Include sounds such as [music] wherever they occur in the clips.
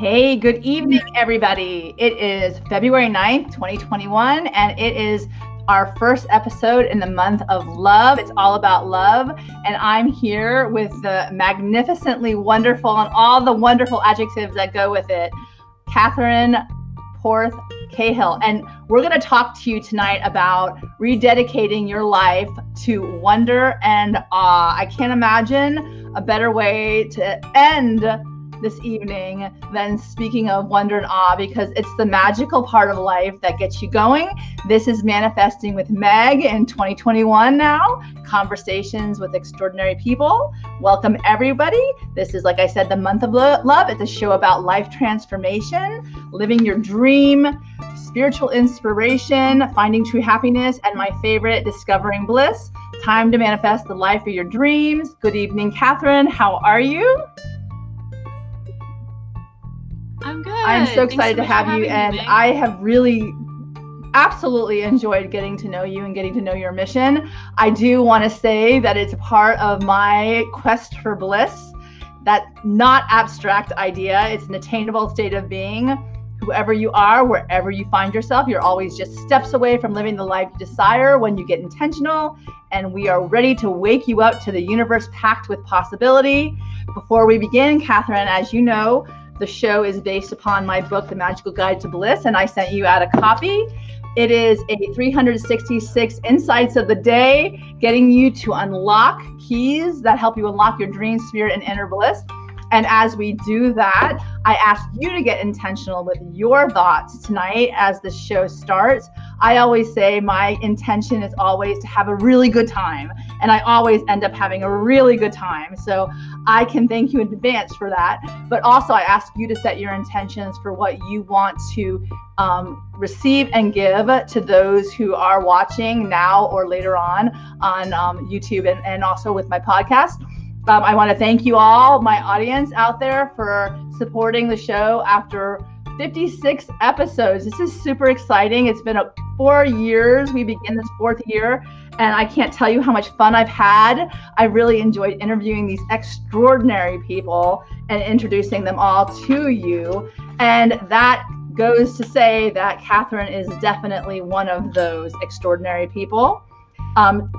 Hey, good evening, everybody. It is February 9th, 2021, and it is our first episode in the month of love. It's all about love. And I'm here with the magnificently wonderful and all the wonderful adjectives that go with it, Catherine Porth Cahill. And we're going to talk to you tonight about rededicating your life to wonder and awe. I can't imagine a better way to end this evening than speaking of wonder and awe because it's the magical part of life that gets you going. This is Manifesting with Meg in 2021 now, conversations with extraordinary people. Welcome, everybody. This is, like I said, the month of love. It's a show about life transformation, living your dream, spiritual inspiration, finding true happiness, and my favorite, discovering bliss. Time to manifest the life of your dreams. Good evening, Catherine. How are you? I'm good. I'm so excited so to have you, and me, I have really absolutely enjoyed getting to know you and getting to know your mission. I do want to say that it's part of my quest for bliss. That not abstract idea. It's an attainable state of being. Whoever you are, wherever you find yourself, you're always just steps away from living the life you desire when you get intentional. And we are ready to wake you up to the universe packed with possibility. Before we begin, Catherine, as you know, the show is based upon my book, The Magical Guide to Bliss, and I sent you out a copy. It is a 366 insights of the day, getting you to unlock keys that help you unlock your dream, spirit, and inner bliss. And as we do that, I ask you to get intentional with your thoughts tonight as the show starts. I always say my intention is always to have a really good time, and I always end up having a really good time. So I can thank you in advance for that. But also, I ask you to set your intentions for what you want to um, receive and give to those who are watching now or later on on um, YouTube and, and also with my podcast. Um, I want to thank you all, my audience out there, for supporting the show after 56 episodes. This is super exciting. It's been a, four years. We begin this fourth year, and I can't tell you how much fun I've had. I really enjoyed interviewing these extraordinary people and introducing them all to you. And that goes to say that Catherine is definitely one of those extraordinary people. Um,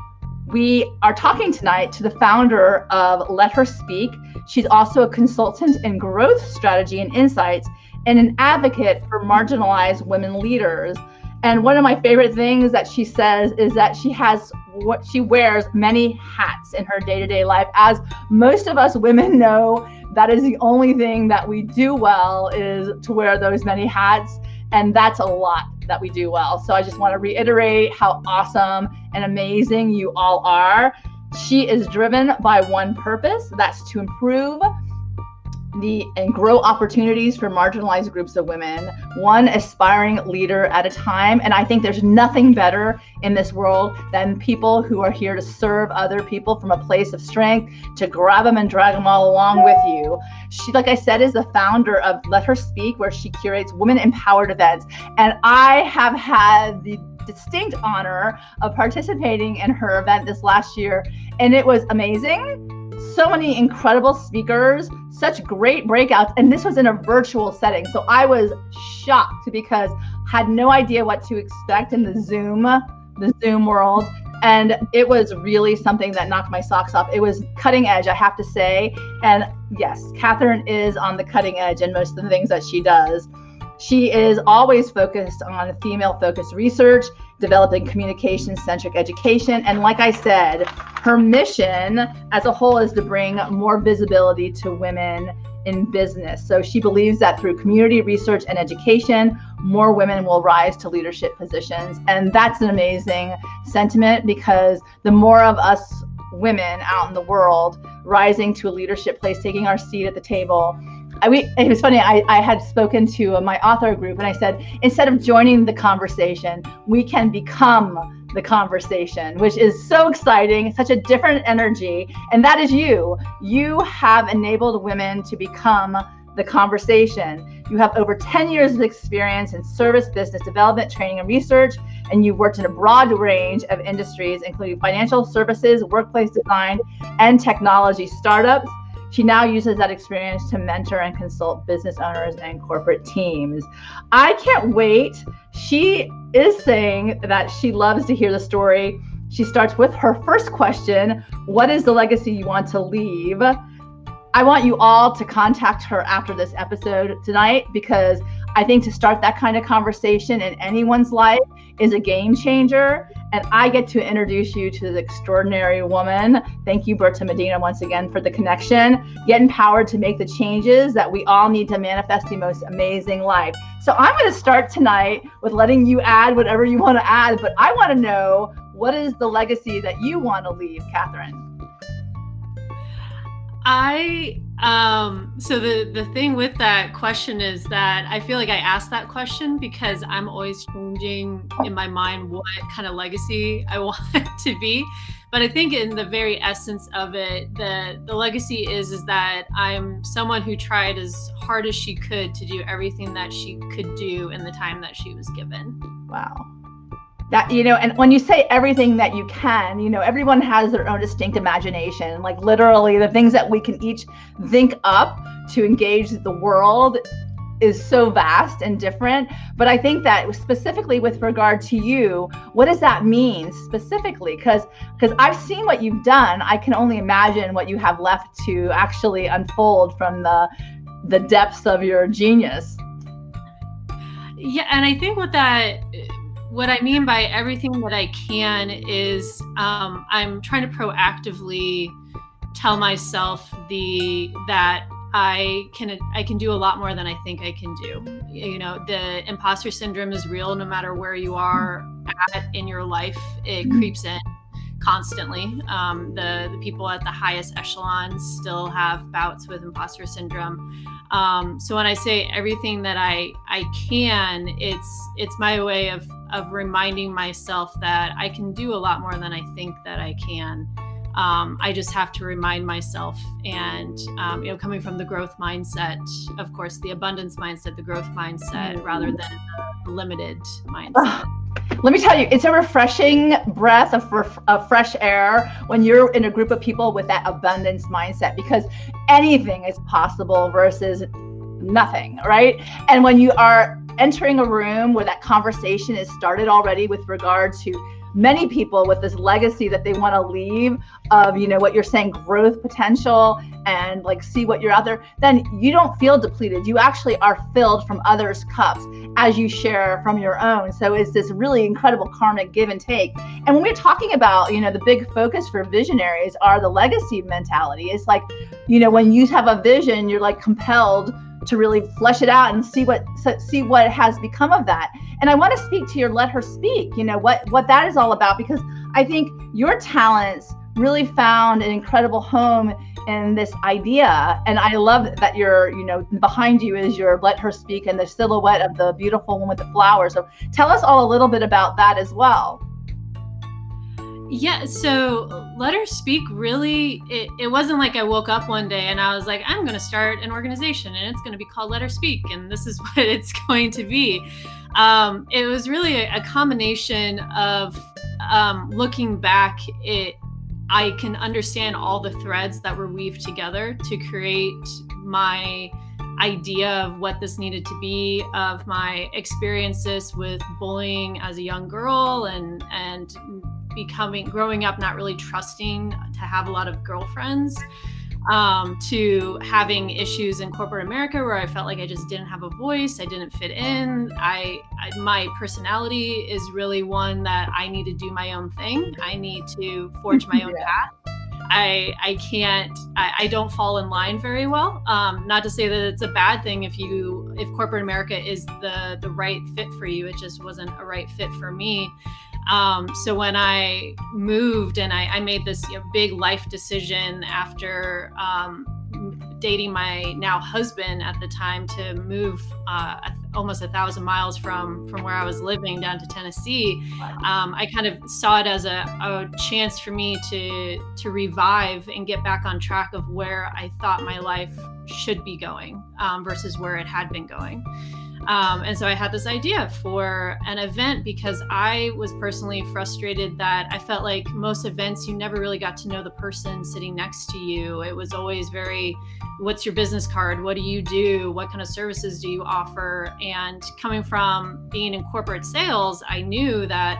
we are talking tonight to the founder of Let Her Speak. She's also a consultant in growth strategy and insights and an advocate for marginalized women leaders. And one of my favorite things that she says is that she has what she wears many hats in her day to day life. As most of us women know, that is the only thing that we do well is to wear those many hats. And that's a lot that we do well. So I just want to reiterate how awesome and amazing you all are. She is driven by one purpose that's to improve the and grow opportunities for marginalized groups of women, one aspiring leader at a time. And I think there's nothing better in this world than people who are here to serve other people from a place of strength, to grab them and drag them all along with you. She, like I said, is the founder of Let Her Speak, where she curates women empowered events. And I have had the distinct honor of participating in her event this last year, and it was amazing so many incredible speakers, such great breakouts, and this was in a virtual setting. So I was shocked because had no idea what to expect in the Zoom, the Zoom world. And it was really something that knocked my socks off. It was cutting edge, I have to say. And yes, Catherine is on the cutting edge in most of the things that she does. She is always focused on female focused research, developing communication centric education. And like I said, her mission as a whole is to bring more visibility to women in business. So she believes that through community research and education, more women will rise to leadership positions. And that's an amazing sentiment because the more of us women out in the world rising to a leadership place, taking our seat at the table, I, we, it was funny. I, I had spoken to my author group and I said, instead of joining the conversation, we can become the conversation, which is so exciting, such a different energy. And that is you. You have enabled women to become the conversation. You have over 10 years of experience in service, business development, training, and research, and you've worked in a broad range of industries, including financial services, workplace design, and technology startups. She now uses that experience to mentor and consult business owners and corporate teams. I can't wait. She is saying that she loves to hear the story. She starts with her first question What is the legacy you want to leave? I want you all to contact her after this episode tonight because I think to start that kind of conversation in anyone's life is a game changer. And I get to introduce you to this extraordinary woman. Thank you, Berta Medina, once again for the connection. Get empowered to make the changes that we all need to manifest the most amazing life. So I'm going to start tonight with letting you add whatever you want to add, but I want to know what is the legacy that you want to leave, Catherine? I um so the the thing with that question is that I feel like I ask that question because I'm always changing in my mind what kind of legacy I [laughs] want to be. But I think in the very essence of it, the the legacy is is that I'm someone who tried as hard as she could to do everything that she could do in the time that she was given. Wow that you know and when you say everything that you can you know everyone has their own distinct imagination. Like literally the things that we can each think up to engage the world is so vast and different. But i think that specifically with regard to you what does that mean specifically? Because because i've seen what you've done. I can only imagine what you have left to actually unfold from the the depths of your genius. Yeah and i think what that what I mean by everything that I can is um, I'm trying to proactively tell myself the that I can I can do a lot more than I think I can do. You know, the imposter syndrome is real no matter where you are at in your life. It mm-hmm. creeps in constantly. Um, the, the people at the highest echelons still have bouts with imposter syndrome. Um, so when I say everything that I I can, it's it's my way of of reminding myself that I can do a lot more than I think that I can. Um, I just have to remind myself, and um, you know, coming from the growth mindset, of course, the abundance mindset, the growth mindset, rather than the limited mindset. Let me tell you, it's a refreshing breath of, of fresh air when you're in a group of people with that abundance mindset because anything is possible versus nothing, right? And when you are entering a room where that conversation is started already with regard to many people with this legacy that they want to leave of you know what you're saying growth potential and like see what you're out there then you don't feel depleted. You actually are filled from others cups as you share from your own. So it's this really incredible karmic give and take. And when we're talking about you know the big focus for visionaries are the legacy mentality it's like you know when you have a vision you're like compelled to really flesh it out and see what see what has become of that. And I want to speak to your let her speak, you know, what what that is all about because I think your talents really found an incredible home in this idea. And i love that you're you know behind you is your let her speak and the silhouette of the beautiful one with the flowers. So tell us all a little bit about that as well yeah, so Let Her Speak really, it, it wasn't like I woke up one day and I was like, I'm going to start an organization and it's going to be called Let Her Speak and this is [laughs] what it's going to be. Um, it was really a, a combination of um, looking back, it, I can understand all the threads that were weaved together to create my idea of what this needed to be of my experiences with bullying as a young girl and and becoming growing up not really trusting to have a lot of girlfriends um, to having issues in corporate America where I felt like I just didn't have a voice, I didn't fit in. I, I, my personality is really one that I need to do my own thing. I need to forge my [laughs] own yeah. path. I I can't I, I, don't fall in line very well. Um, not to say that it's a bad thing if you if corporate America is the the right fit for you. It just wasn't a right fit for me. Um, so when I moved and I, I made this you know, big life decision after um, dating my now husband at the time to move uh, almost a thousand miles from from where I was living down to Tennessee, um, I kind of saw it as a, a chance for me to to revive and get back on track of where I thought my life should be going um, versus where it had been going. Um, and so I had this idea for an event because I was personally frustrated that I felt like most events you never really got to know the person sitting next to you. It was always very, what's your business card? What do you do? What kind of services do you offer? And coming from being in corporate sales, I knew that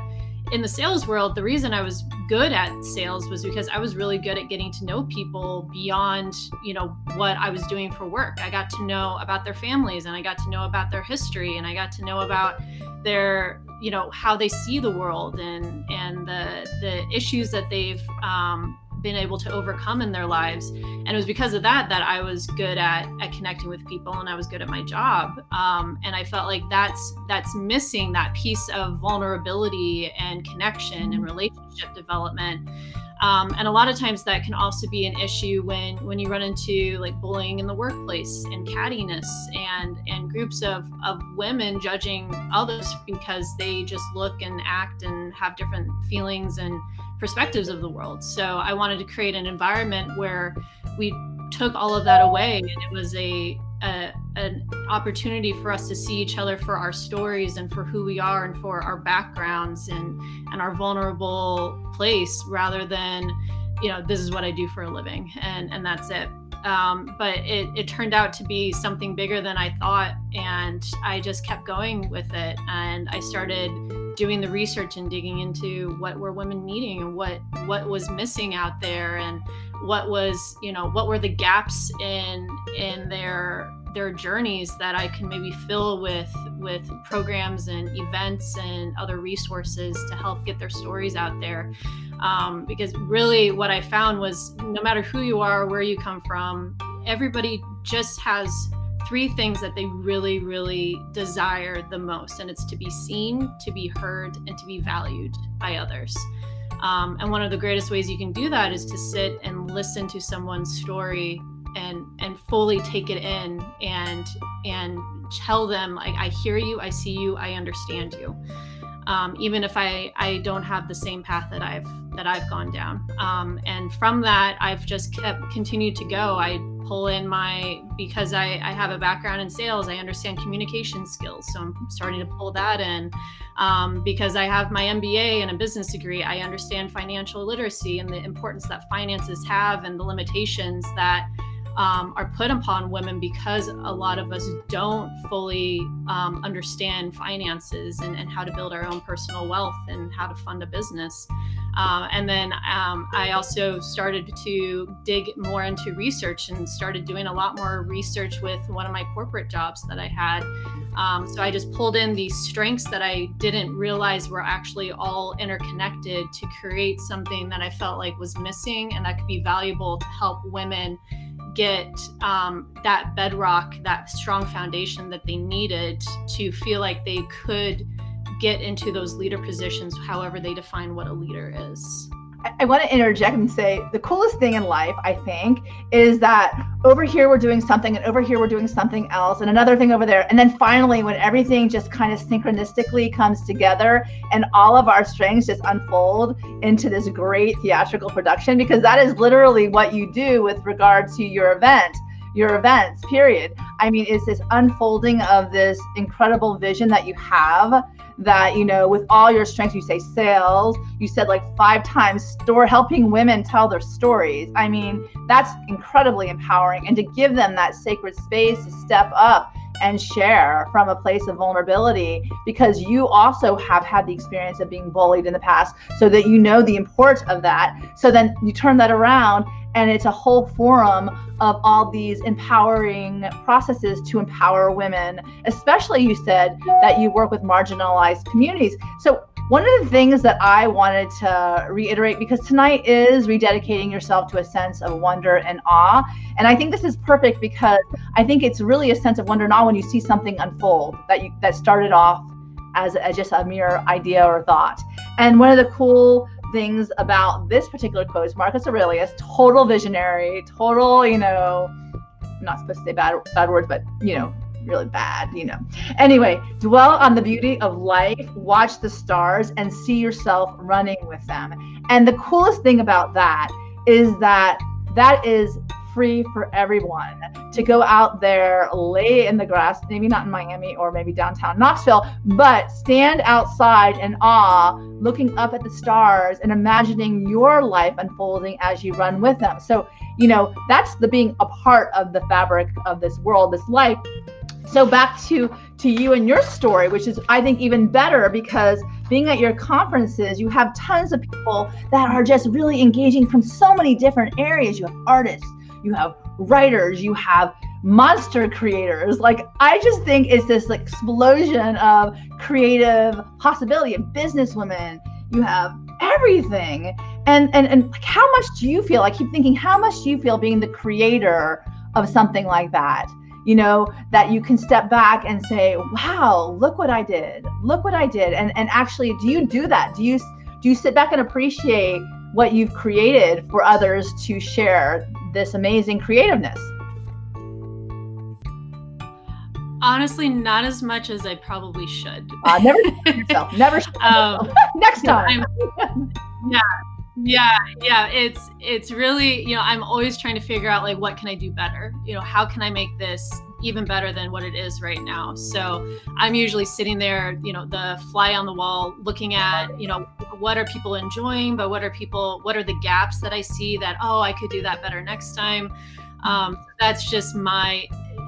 in the sales world, the reason I was good at sales was because I was really good at getting to know people beyond, you know, what I was doing for work. I got to know about their families and I got to know about their history and I got to know about their, you know, how they see the world and and the the issues that they've um, been able to overcome in their lives. And it was because of that that i was good at at connecting with people and i was good at my job. Um, and i felt like that's that's missing that piece of vulnerability and connection and relationship development um, and a lot of times that can also be an issue when when you run into like bullying in the workplace and cattiness and and groups of of women judging others because they just look and act and have different feelings and perspectives of the world. So I wanted to create an environment where we took all of that away and it was a, a, an opportunity for us to see each other for our stories and for who we are and for our backgrounds and and our vulnerable place rather than you know this is what I do for a living and and that's it um, but it, it turned out to be something bigger than I thought. And I just kept going with it. And I started doing the research and digging into what were women needing and what what was missing out there and what was you know what were the gaps in in their their journeys that I can maybe fill with with programs and events and other resources to help get their stories out there. Um, because really, what I found was no matter who you are, where you come from, everybody just has three things that they really, really desire the most, and it's to be seen, to be heard, and to be valued by others. Um, and one of the greatest ways you can do that is to sit and listen to someone's story and and fully take it in and and tell them like I hear you, I see you, I understand you. Um, even if I I don't have the same path that I've that I've gone down. Um, and from that, I've just kept continued to go. I pull in my because I, I have a background in sales. I understand communication skills, so I'm starting to pull that in. Um, because I have my MBA and a business degree, I understand financial literacy and the importance that finances have and the limitations that um, are put upon women because a lot of us don't fully um, understand finances and, and, how to build our own personal wealth and how to fund a business. Um, and then um, I also started to dig more into research and started doing a lot more research with one of my corporate jobs that I had. Um, so I just pulled in these strengths that I didn't realize were actually all interconnected to create something that I felt like was missing and that could be valuable to help women get um, that bedrock, that strong foundation that they needed to feel like they could get into those leader positions, however they define what a leader is. I, want to interject and say the coolest thing in life, I think, is that over here we're doing something and over here we're doing something else and another thing over there. And then finally, when everything just kind of synchronistically comes together and all of our strengths just unfold into this great theatrical production, because that is literally what you do with regard to your event your events period i mean it's this unfolding of this incredible vision that you have that you know with all your strengths you say sales you said like five times store helping women tell their stories. I mean that's incredibly empowering. And to give them that sacred space to step up and share from a place of vulnerability because you also have had the experience of being bullied in the past so that you know the importance of that. So then you turn that around and it's a whole forum of all these empowering processes to empower women. Especially you said that you work with marginalized communities. So one of the things that i wanted to reiterate because tonight is rededicating yourself to a sense of wonder and awe and i think this is perfect because i think it's really a sense of wonder and awe when you see something unfold that you that started off as, as just a mere idea or thought. And one of the cool things about this particular quote is Marcus Aurelius, total visionary, total, you know, not supposed to say bad bad words, but you know, really bad, you know. Anyway, dwell on the beauty of life, watch the stars, and see yourself running with them. And the coolest thing about that is that that is free for everyone to go out there, lay in the grass, maybe not in Miami or maybe downtown Knoxville, but stand outside in awe, looking up at the stars and imagining your life unfolding as you run with them. So, you know, that's the being a part of the fabric of this world, this life. So back to to you and your story, which is I think even better because being at your conferences, you have tons of people that are just really engaging from so many different areas. You have artists, you have writers, you have monster creators. Like I just think it's this explosion of creative possibility of businesswomen. You have everything. And and and like how much do you feel? I keep thinking, how much do you feel being the creator of something like that? You know, that you can step back and say, wow, look what I did. Look what I did. And and actually, do you do that? Do you do you sit back and appreciate what you've created for others to share this amazing creativeness? Honestly, not as much as I probably should. Uh, never [laughs] yourself. Never. Um, [laughs] Next time. [laughs] yeah, yeah, yeah. It's it's really you know I'm always trying to figure out like what can I do better. You know how can I make this even better than what it is right now. So I'm usually sitting there, you know, the fly on the wall, looking at you know what are people enjoying, but what are people what are the gaps that I see that oh I could do that better next time. Um, that's just my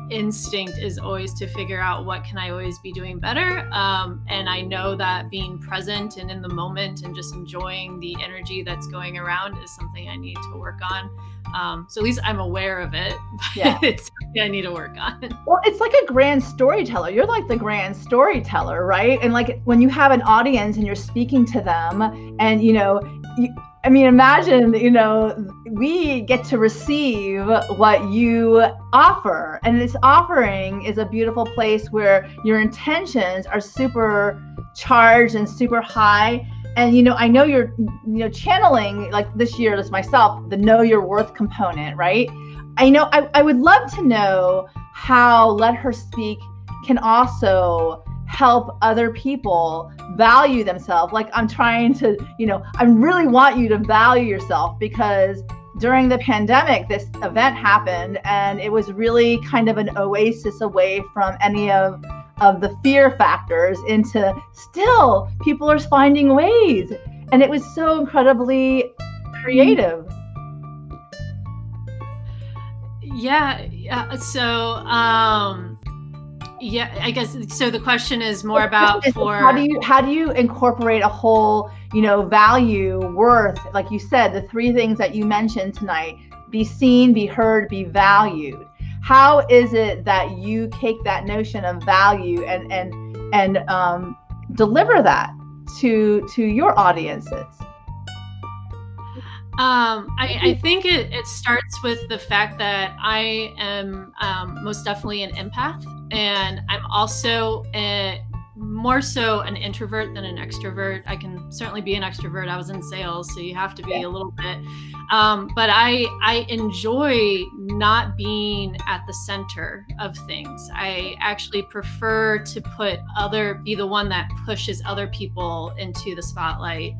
instinct is always to figure out what can I always be doing better. Um, and I know that being present and in the moment and just enjoying the energy that's going around is something I need to work on. Um, so at least I'm aware of it. [laughs] yeah. it's something I need to work on. Well, it's like a grand storyteller. You're like the grand storyteller, right? And like when you have an audience and you're speaking to them and you know, you, I mean, imagine, you know, we get to receive what you offer. And this offering is a beautiful place where your intentions are super charged and super high. And, you know, I know you're, you know, channeling like this year, as myself, the know your worth component, right? I know I, I would love to know how Let Her Speak can also help other people value themselves. Like I'm trying to, you know, I really want you to value yourself because during the pandemic, this event happened and it was really kind of an oasis away from any of of the fear factors into still people are finding ways and it was so incredibly creative yeah yeah so um yeah i guess so the question is more about for how do you how do you incorporate a whole you know value worth like you said the three things that you mentioned tonight be seen be heard be valued? How is it that you take that notion of value and and and um, deliver that to to your audiences? Um, I, I, think it, it starts with the fact that I am um, most definitely an empath, and I'm also a, more so an introvert than an extrovert. I can certainly be an extrovert. I was in sales, so you have to be yeah. a little bit. Um, but I I enjoy not being at the center of things. I actually prefer to put other be the one that pushes other people into the spotlight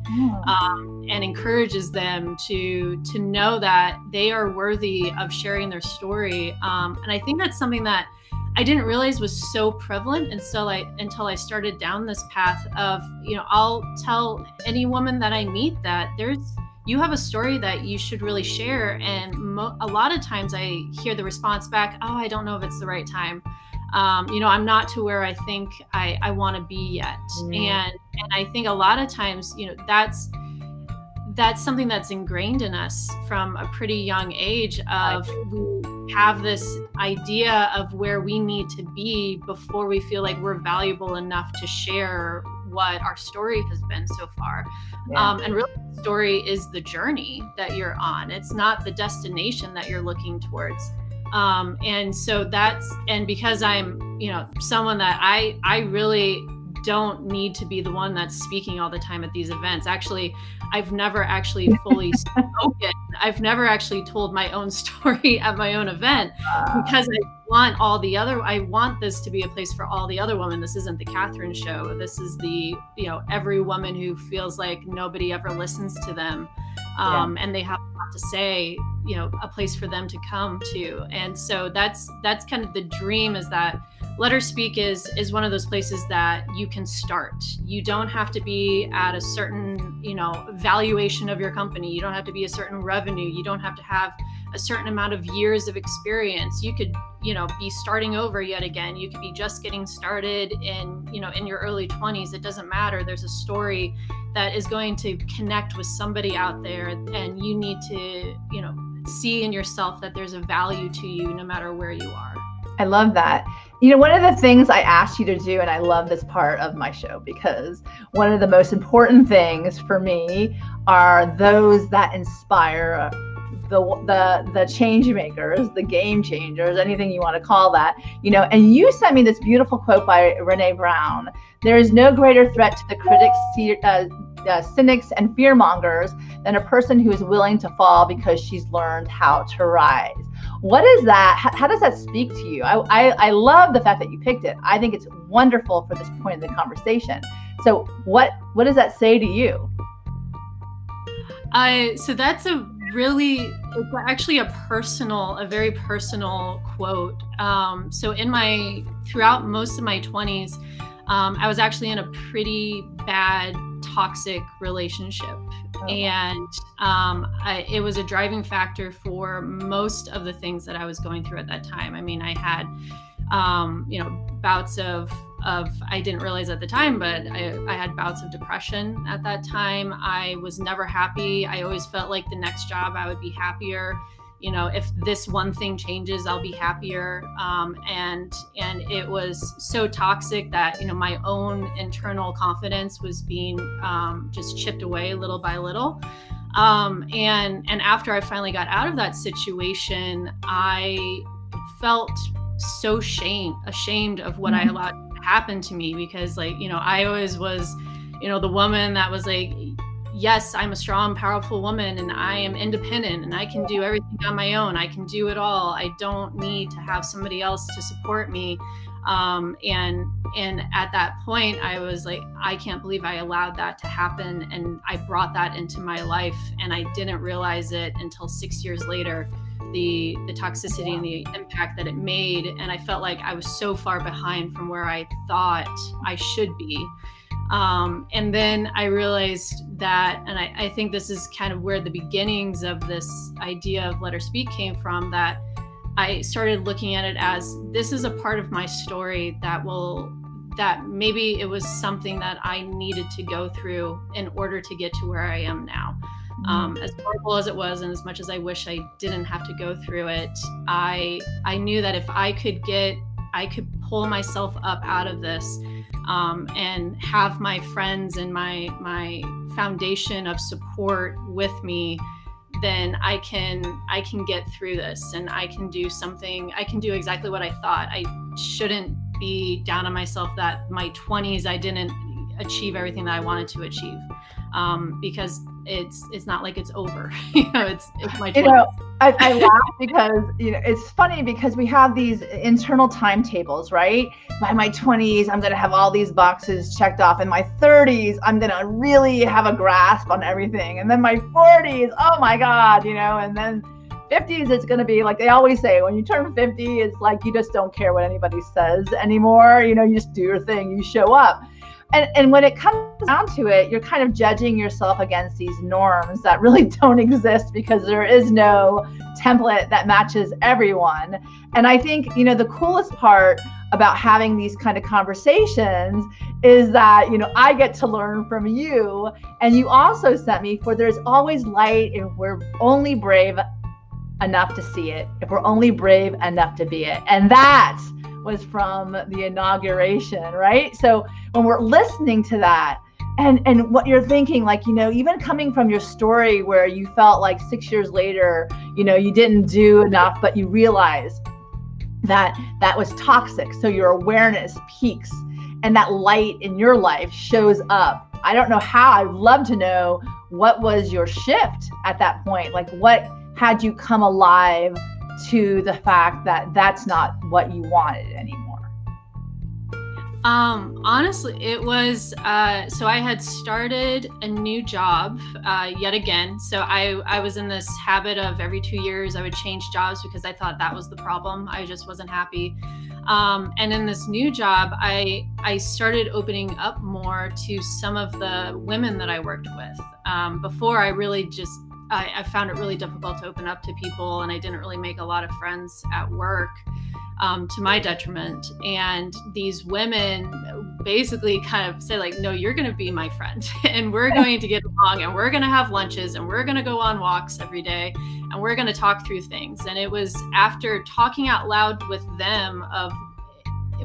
um, and encourages them to to know that they are worthy of sharing their story. Um, and I think that's something that I didn't realize was so prevalent until I until I started down this path of you know I'll tell any woman that I meet that there's you have a story that you should really share. And mo- a lot of times I hear the response back oh I don't know if it's the right time. Um, you know I'm not to where I think I I want to be yet. Mm. and and I think a lot of times you know that's that's something that's ingrained in us from a pretty young age of we have this idea of where we need to be before we feel like we're valuable enough to share what our story has been so far. Yeah. um, and really the story is the journey that you're on. It's not the destination that you're looking towards. Um, and so that's and because i'm you know someone that i i really don't need to be the one that's speaking all the time at these events. Actually, I've never actually [laughs] fully spoken. I've never actually told my own [laughs] story at my own event because I want all the other I want this to be a place for all the other women. This isn't the Catherine show. This is the, you know, every woman who feels like nobody ever listens to them. Um, yeah. and they have a lot to say you know a place for them to come to and so that's that's kind of the dream is that Let Her Speak is is one of those places that you can start. You don't have to be at a certain you know valuation of your company. You don't have to be a certain revenue. You don't have to have a certain amount of years of experience. You could you know be starting over yet again. You could be just getting started in you know in your early 20s it doesn't matter. There's a story that is going to connect with somebody out there and you need to you know see in yourself that there's a value to you no matter where you are. I love that you know, one of the things I asked you to do, and I love this part of my show because one of the most important things for me are those that inspire the the the change makers, the game changers, anything you want to call that, you know. And you sent me this beautiful quote by Brené Brown. There is no greater threat to the critics, uh, uh, cynics, and fearmongers than a person who is willing to fall because she's learned how to rise. What is that? How, how does that speak to you? I, I I love the fact that you picked it. I think it's wonderful for this point in the conversation. So what what does that say to you? So that's a really it's actually a personal a very personal quote um, so in my throughout most of my 20s um, i was actually in a pretty bad toxic relationship oh. and um, I, it was a driving factor for most of the things that i was going through at that time i mean i had um, you know bouts of of I didn't realize at the time, but I, I had bouts of depression at that time. I was never happy. I always felt like the next job I would be happier. You know, if this one thing changes, I'll be happier. Um, and and it was so toxic that you know my own internal confidence was being um, just chipped away little by little. Um, and and after I finally got out of that situation, I felt so shame ashamed of what mm-hmm. I allowed happened to me because like you know i always was you know the woman that was like yes i'm a strong powerful woman and i am independent and i can do everything on my own. I can do it all. I don't need to have somebody else to support me. Um, and and at that point i was like i can't believe i allowed that to happen and i brought that into my life and i didn't realize it until six years later the the toxicity and the impact that it made and i felt like i was so far behind from where i thought i should be um, and then i realized that and I, I think this is kind of where the beginnings of this idea of let her speak came from that i started looking at it as this is a part of my story that will that maybe it was something that i needed to go through in order to get to where i am now. Um, as horrible as it was and as much as i wish i didn't have to go through it i i knew that if i could get i could pull myself up out of this um, and have my friends and my my foundation of support with me then i can i can get through this and i can do something i can do exactly what i thought. I shouldn't be down on myself that my 20s i didn't achieve everything that i wanted to achieve um, because it's it's not like it's over. [laughs] you know, it's it's my. 20s. You know, I, I laugh because you know it's funny because we have these internal timetables, right? By my 20s, I'm gonna have all these boxes checked off. In my 30s, I'm gonna really have a grasp on everything, and then my 40s, oh my god, you know, and then 50s, it's gonna be like they always say when you turn 50, it's like you just don't care what anybody says anymore. You know, you just do your thing, you show up and and when it comes down to it you're kind of judging yourself against these norms that really [laughs] don't exist because there is no template that matches everyone. And i think you know the coolest part about having these kind of conversations is that you know i get to learn from you. And you also sent me for there's always light and we're only brave enough to see it if we're only brave enough to be it. And that was from the inauguration, right? So when we're listening to that, and and what you're thinking like you know even coming from your story where you felt like 6 years later you know you didn't do enough but you realize that that was toxic. So your awareness peaks and that light in your life shows up. I don't know how i'd love to know what was your shift at that point? Like what had you come alive to the fact that that's not what you wanted anymore? Um, honestly, it was uh, so I had started a new job uh, yet again. So I I was in this habit of every two years I would change jobs because I thought that was the problem. I just wasn't happy. Um, and in this new job, I I started opening up more to some of the women that I worked with. Um, before I really just I, I found it really difficult to open up to people, and I didn't really make a lot of friends at work um, to my detriment. And these women basically kind of say, like, no, you're going to be my friend, [laughs] and we're going to get along, and we're going to have lunches, and we're going to go on walks every day, and we're going to talk through things. And it was after talking out loud with them of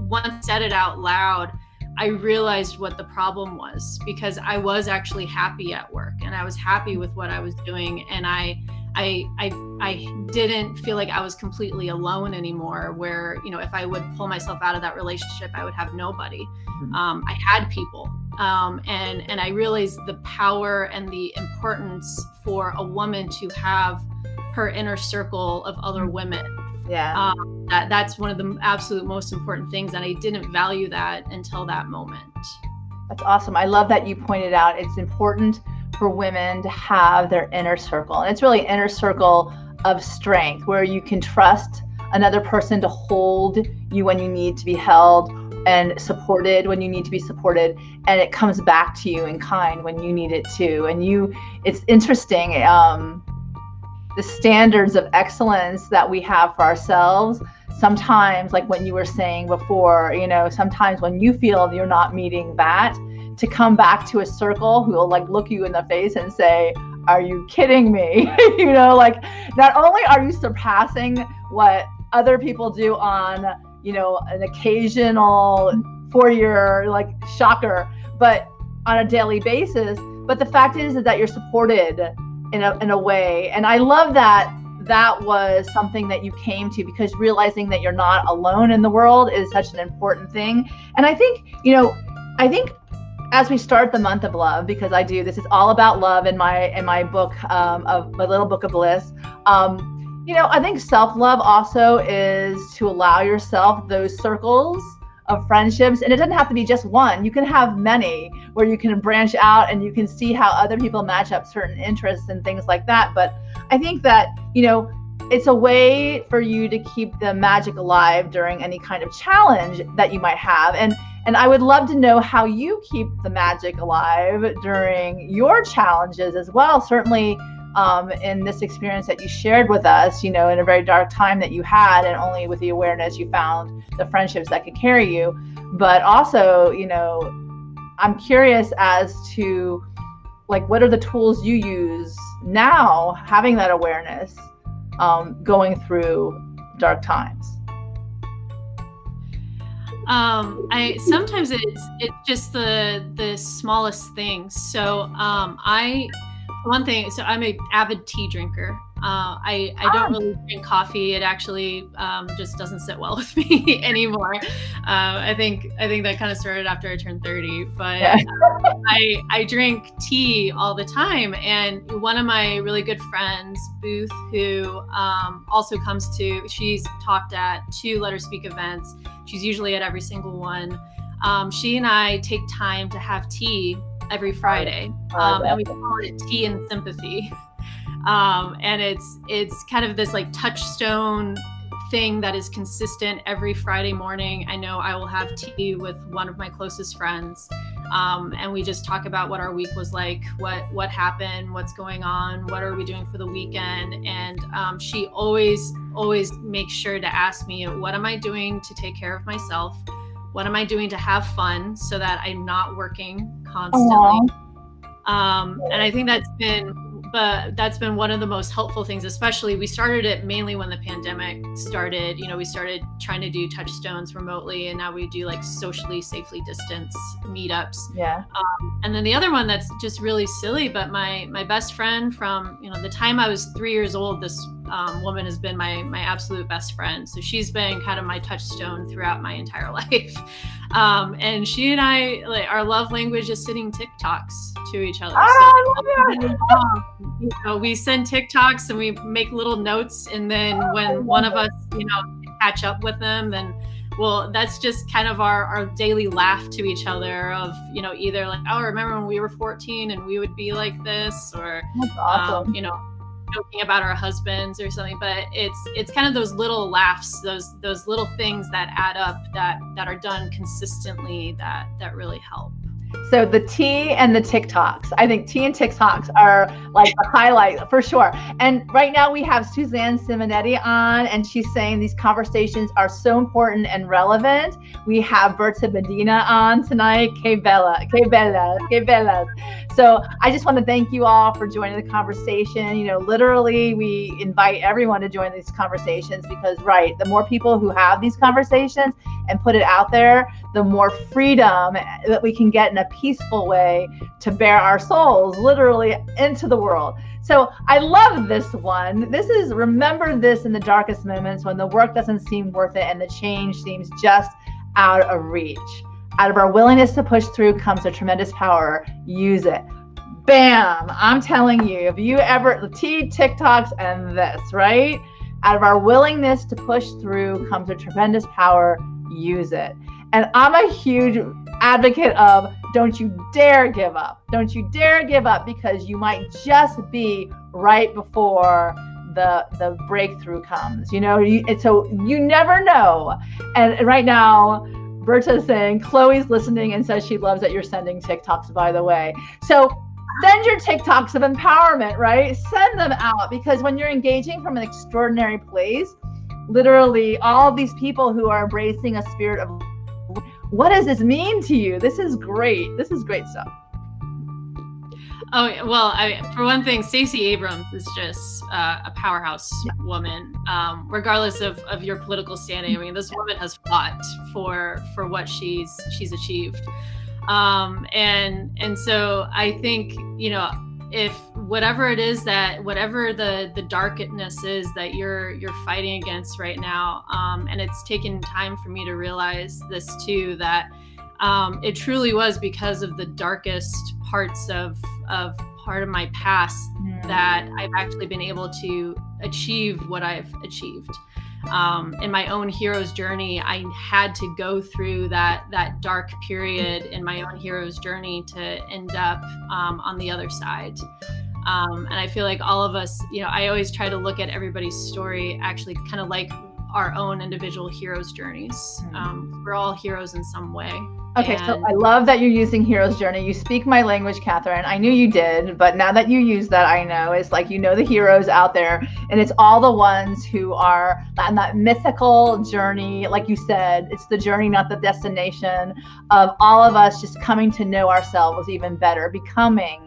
once said it out loud. I realized what the problem was because I was actually happy at work and I was happy with what I was doing and I I, I I didn't feel like I was completely alone anymore. Where you know, if I would pull myself out of that relationship, I would have nobody. Mm-hmm. Um, I had people, um, and and I realized the power and the importance for a woman to have her inner circle of other mm-hmm. women. Yeah, um, that that's one of the absolute most important things, and I didn't value that until that moment. That's awesome. I love that you pointed out it's important for women to have their inner circle. And it's really inner circle of strength where you can trust another person to hold you when you need to be held and supported when you need to be supported and it comes back to you in kind when you need it too and you it's interesting um, the standards of excellence that we have for ourselves sometimes like when you were saying before you know sometimes when you feel you're not meeting that to come back to a circle who will like look you in the face and say, Are you kidding me? [laughs] you know, like not only are you surpassing what other people do on, you know, an occasional four year like shocker, but on a daily basis. But the fact is, is that you're supported in a, in a way. And I love that that was something that you came to because realizing that you're not alone in the world is such an important thing. And I think, you know, I think as we start the month of love because i do this is all about love in my in my book um, of my little book of bliss um, you know i think self-love also is to allow yourself those circles of friendships and it doesn't have to be just one you can have many where you can branch out and you can see how other people match up certain interests and things like that but i think that you know it's a way for you to keep the magic alive during any kind of challenge that you might have and and I would love to know how you keep the magic alive during your challenges as well. Certainly, um, in this experience that you shared with us, you know, in a very dark time that you had, and only with the awareness you found the friendships that could carry you. But also, you know, I'm curious as to like what are the tools you use now, having that awareness, um, going through dark times. Um, I sometimes it's it's just the the smallest things. So um, I one thing. So I'm a avid tea drinker. Uh, I I don't ah. really drink coffee. It actually um, just doesn't sit well [laughs] with me [laughs] anymore. Uh, I think I think that kind of started after I turned 30. But yeah. uh, I I drink tea all the time, and one of my really good friends, Booth, who um, also comes to, she's talked at two Let Her Speak events. She's usually at every single one. Um, she and I take time to have tea every Friday, um, and we call it tea and sympathy [laughs] um, and it's it's kind of this like touchstone thing that is consistent every Friday morning. I know I will have tea with one of my closest friends, um, and we just talk about what our week was like, what what happened, what's going on, what are we doing for the weekend. And um, she always always makes sure to ask me, what am I doing to take care of myself? What am I doing to have fun so that I'm not working constantly? Um, and I think that's been but that's been one of the most helpful things especially we started it mainly when the pandemic started. You know we started trying to do touchstones remotely and now we do like socially safely distance meetups. Yeah. Um, and then the other one that's just really silly but my my best friend from you know the time i was three years old this um, woman has been my my absolute best friend. So she's been kind of my touchstone throughout my entire [laughs] life. Um, and she and I, like, our love language is sending TikToks to each other. Oh, so, um, you know, we send TikToks and we make little notes, and then when one of us, you know, catch up with them, then well that's just kind of our our daily laugh to each other of you know either like oh remember when we were 14 and we would be like this or awesome. um, you know joking about our husbands or something but it's it's kind of those little laughs those those little things that add up that that are done consistently that that really help so the tea and the TikToks. I think tea and TikToks are like the highlight for sure. And right now we have Suzanne Simonetti on, and she's saying these conversations are so important and relevant. We have Berta Medina on tonight. Que bella, que bella, que bella. So I just want to thank you all for joining the conversation. You know, literally, we invite everyone to join these conversations because, right, the more people who have these conversations and put it out there, the more freedom that we can get in a peaceful way to bear our souls literally into the world. So I love this one. This is remember this in the darkest moments when the work doesn't seem worth it and the change seems just out of reach. Out of our willingness to push through comes a tremendous power. Use it. Bam! I'm telling you, if you ever, the T, TikToks, and this, right? Out of our willingness to push through comes a tremendous power. Use it. And I'm a huge advocate of don't you dare give up. Don't you dare give up because you might just be right before the the breakthrough comes. You know, you, so you never know. And right now, Berta's saying Chloe's listening and says she loves that you're sending TikToks. By the way, so send your TikToks of empowerment, right? Send them out because when you're engaging from an extraordinary place, literally all these people who are embracing a spirit of what does this mean to you? This is great. This is great stuff. Oh well, I, for one thing, Stacey Abrams is just uh, a powerhouse woman, um, regardless of, of your political standing. I mean, this woman has fought for for what she's she's achieved, um, and and so I think you know if whatever it is that whatever the the darkness is that you're you're fighting against right now um, and it's taken time for me to realize this too that um, it truly was because of the darkest parts of of part of my past mm. that I've actually been able to achieve what I've achieved um, in my own hero's journey i had to go through that that dark period in my own hero's journey to end up um, on the other side um, and i feel like all of us you know i always try to look at everybody's story actually kind of like our own individual hero's journeys hmm. um, we're all heroes in some way Okay, and... so I love that you're using Hero's Journey. You speak my language, Catherine. I knew you did, but now that you use that, I know it's like you know the heroes out there, and it's all the ones who are on that mythical journey. Like you said, it's the journey, not the destination, of all of us just coming to know ourselves even better, becoming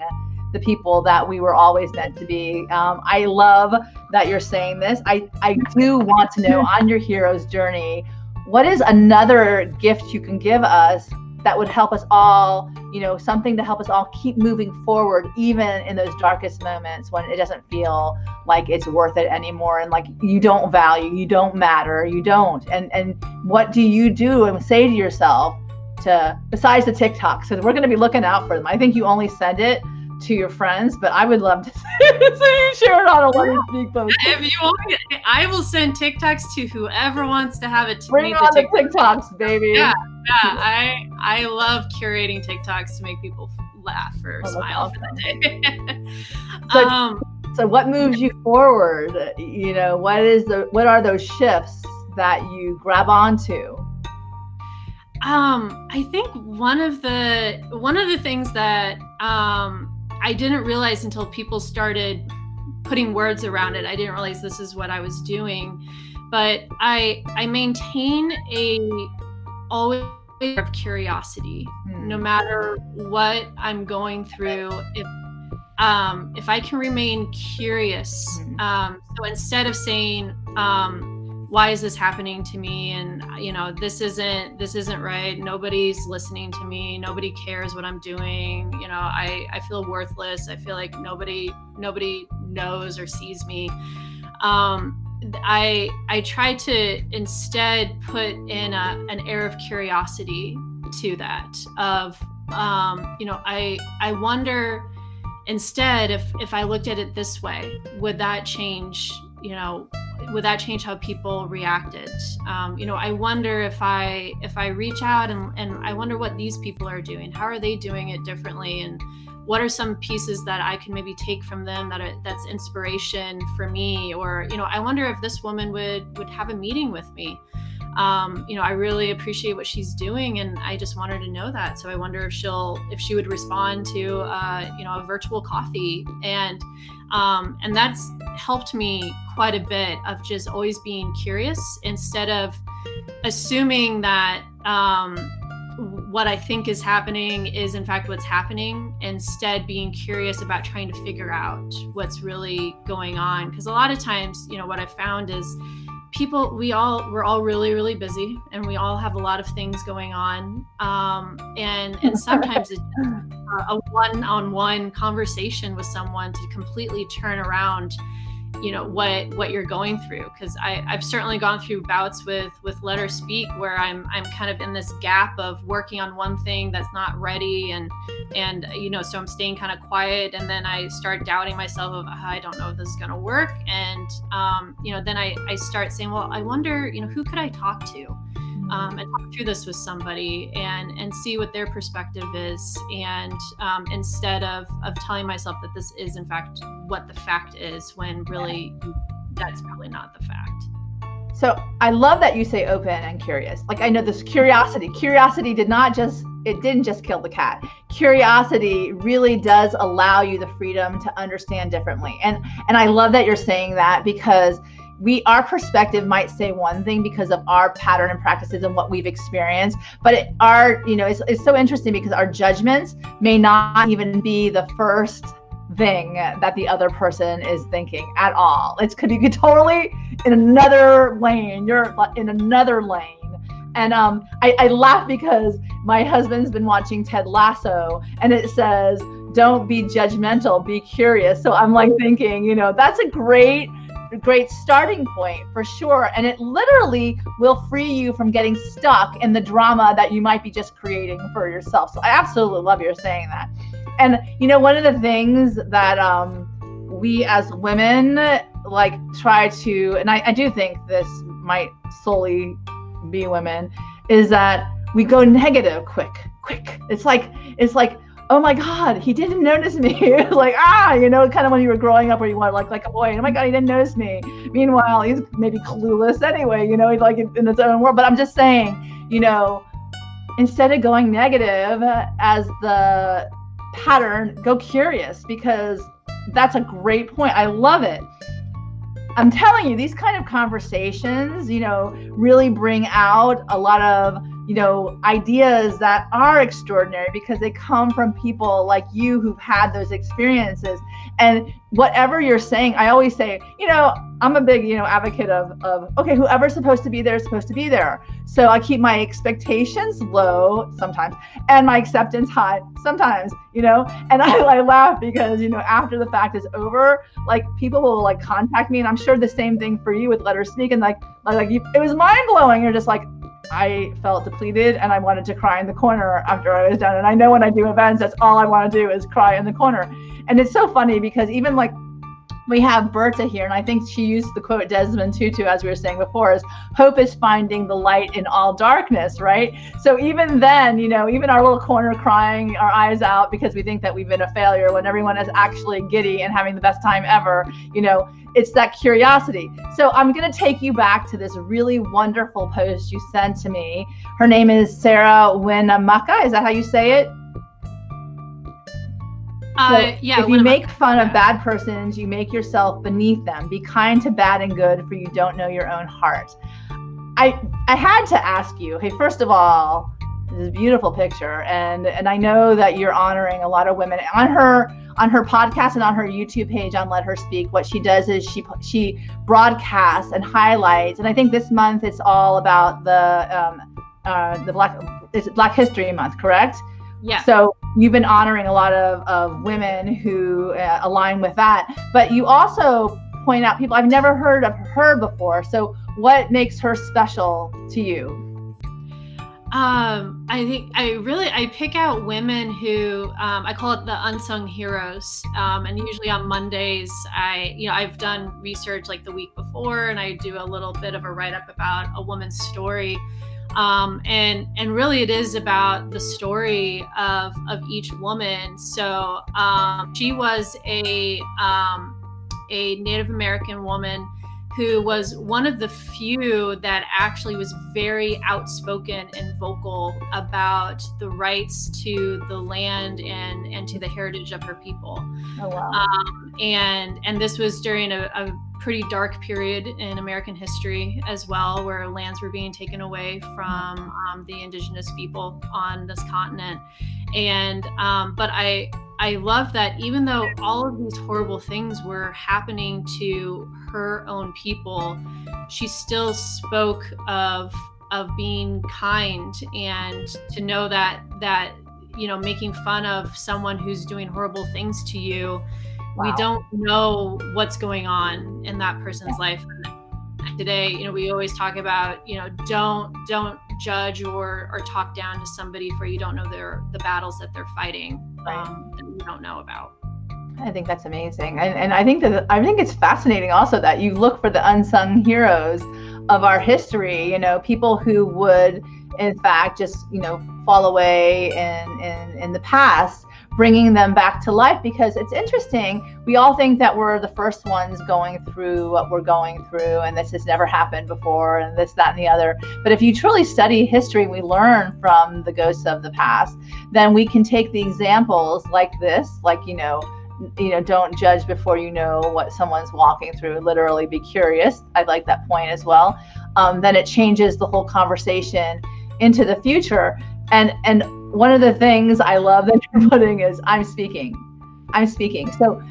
the people that we were always meant to be. Um, I love that you're saying this. I, I do want to know on your hero's journey what is another gift you can give us that would help us all, you know, something to help us all keep moving forward, even in those darkest moments when it doesn't feel like it's worth it anymore and like you don't value, you don't matter, you don't. And and what do you do and say to yourself to besides the TikTok? So we're going to be looking out for them. I think you only send it to your friends, but I would love to [laughs] see you share it on a Let Speak post. If you want, I will send TikToks to whoever wants to have it. Bring on the, the TikToks, baby. Yeah, yeah. I I love curating TikToks to make people laugh or oh, smile awesome. for the day. [laughs] so, um, so what moves you forward? You know, what is the what are those shifts that you grab onto? Um, I think one of the one of the things that um I didn't realize until people started putting words around it. I didn't realize this is what I was doing. But I I maintain a always of curiosity hmm. no matter what I'm going through. If um, if I can remain curious, hmm. um, so instead of saying, um, why is this happening to me? And you know this isn't this isn't right. Nobody's listening to me. Nobody cares what i'm doing. You know i i feel worthless. I feel like nobody nobody knows or sees me. Um i i try to instead put in a, an air of curiosity to that of um you know i i wonder instead if if i looked at it this way would that change you know would that change how people reacted? Um, you know i wonder if i if i reach out and, and i wonder what these people are doing. How are they doing it differently? And what are some pieces that i can maybe take from them that are, that's inspiration for me? Or you know i wonder if this woman would would have a meeting with me um, you know, I really appreciate what she's doing, and I just want her to know that. So I wonder if she'll, if she would respond to, uh, you know, a virtual coffee, and um, and that's helped me quite a bit of just always being curious instead of assuming that um, what I think is happening is in fact what's happening. Instead, being curious about trying to figure out what's really going on, because a lot of times, you know, what I found is people we all we're all really really busy and we all have a lot of things going on. Um, and and [laughs] sometimes it's a one-on-one conversation with someone to completely turn around you know what what you're going through. Because I I've certainly gone through bouts with with let her speak where I'm I'm kind of in this gap of working on one thing that's not ready and and you know so I'm staying kind of quiet. And then I start doubting myself of I don't know if this is gonna work. And um, you know then I I start saying well I wonder you know who could I talk to um, and talk through this with somebody and and see what their perspective is. And um, instead of of telling myself that this is in fact what the fact is when really that's probably not the fact. So i love that you say open and curious. Like i know this curiosity. Curiosity did not just it didn't just kill the cat. Curiosity really does allow you the freedom to understand differently. And and i love that you're saying that because we our perspective might say one thing because of our pattern and practices and what we've experienced but it, our you know it's, it's so interesting because our judgments may not even be the first thing that the other person is thinking at all it's could you [laughs] could totally in another lane you're in another lane and um, I, I laugh because my husband's been watching Ted Lasso, and it says, "Don't be judgmental, be curious." So I'm like thinking, you know, that's a great great starting point for sure. And it literally will free you from getting stuck in the drama that you might be just creating for yourself. So I absolutely love your saying that. And you know, one of the things that um, we as women like try to, and I, I do think this might solely be women, is that we go negative quick, quick. It's like it's like oh my god he didn't notice me. [laughs] Like ah you know kind of when you were growing up where you want like like a boy oh my god he didn't notice me. Meanwhile he's maybe clueless anyway you know he's like in his own world. But i'm just saying you know instead of going negative as the pattern go curious because that's a great point. I love it. I'm telling you these kind of conversations you know really bring out a lot of you know, ideas that are extraordinary because they come from people like you who've had those experiences. And whatever you're saying, I always say, you know, I'm a big, you know, advocate of, of okay, whoever's supposed to be there is supposed to be there. So I keep my expectations low sometimes and my acceptance high sometimes, you know. And I, I laugh because, you know, after the fact is over, like people will like contact me, and I'm sure the same thing for you with Let Her Speak, and like like you, it was mind blowing. You're just like, I felt depleted and I wanted to cry in the corner after I was done. And I know when I do events, that's all I want to do is cry in the corner. And it's so funny because even like we have Berta here, and I think she used the quote Desmond Tutu, as we were saying before, is hope is finding the light in all darkness, right? So even then, you know, even our little corner crying our eyes out because we think that we've been a failure when everyone is actually giddy and having the best time ever, you know, it's that curiosity. So I'm going to take you back to this really wonderful post you sent to me. Her name is Sarah Winnemucca. Is that how you say it? Uh, yeah. If you make fun of bad persons, you make yourself beneath them. Be kind to bad and good, for you don't know your own heart. I I had to ask you. Hey, first of all, this is a beautiful picture, and and I know that you're honoring a lot of women on her on her podcast and on her YouTube page on Let Her Speak. What she does is she she broadcasts and highlights, and I think this month it's all about the um, uh, the Black is Black History Month, correct? Yeah. So you've been honoring a lot of, of women who uh, align with that, but you also point out people I've never heard of her before. So what makes her special to you? Um, I think I really I pick out women who um, I call it the unsung heroes. Um, and usually on Mondays, I you know I've done research like the week before, and I do a little bit of a write up about a woman's story. Um, and and really it is about the story of of each woman. So um, she was a um, a Native American woman who was one of the few that actually was very outspoken and vocal about the rights to the land and and to the heritage of her people. Oh wow! Um, and and this was during a, a, pretty dark period in American history as well, where lands were being taken away from um, the indigenous people on this continent. And um, but I I love that even though all of these horrible things were happening to her own people, she still spoke of of being kind and to know that that you know making fun of someone who's doing horrible things to you. Wow. we don't know what's going on in that person's life. Today you know we always talk about you know don't don't judge or or talk down to somebody for you don't know their the battles that they're fighting um, that you don't know about I think that's amazing, and and I think that I think it's fascinating also that you look for the unsung heroes of our history. You know, people who would, in fact, just you know fall away in in in the past, bringing them back to life because it's interesting. We all think that we're the first ones going through what we're going through, and this has never happened before, and this, that, and the other. But if you truly study history, we learn from the ghosts of the past, then we can take the examples like this, like, you know, you know, don't judge before you know what someone's walking through. Literally, be curious. I like that point as well. Um, then it changes the whole conversation into the future. And and one of the things I love that [laughs] you're putting is I'm speaking. I'm speaking. So